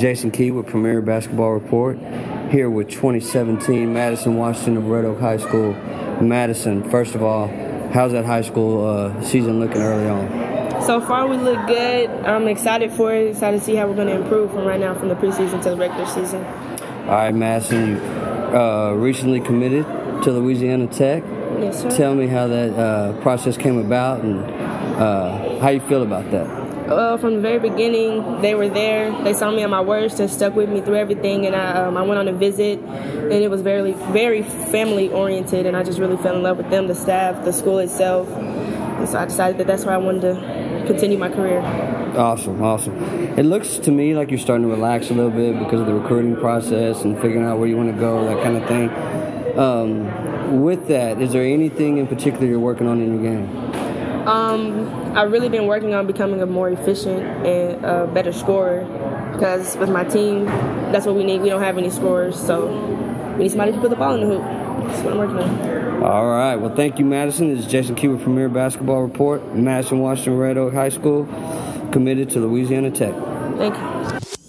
Jason Key with Premier Basketball Report. Here with 2017 Madison Washington of Red Oak High School. Madison, first of all, how's that high school uh, season looking early on? So far, we look good. I'm excited for it. Excited to see how we're going to improve from right now, from the preseason to the regular season. All right, Madison, you uh, recently committed to Louisiana Tech. Yes, sir. Tell me how that uh, process came about and uh, how you feel about that. Well, from the very beginning, they were there. They saw me at my worst and stuck with me through everything. And I, um, I went on a visit, and it was very, very family oriented. And I just really fell in love with them, the staff, the school itself. And so I decided that that's where I wanted to continue my career. Awesome, awesome. It looks to me like you're starting to relax a little bit because of the recruiting process and figuring out where you want to go, that kind of thing. Um, with that, is there anything in particular you're working on in your game? Um, I've really been working on becoming a more efficient and a better scorer because with my team, that's what we need. We don't have any scorers, so we need somebody to put the ball in the hoop. That's what I'm working on. All right. Well, thank you, Madison. This is Jason Key with Premier Basketball Report. Madison Washington Red Oak High School, committed to Louisiana Tech. Thank you.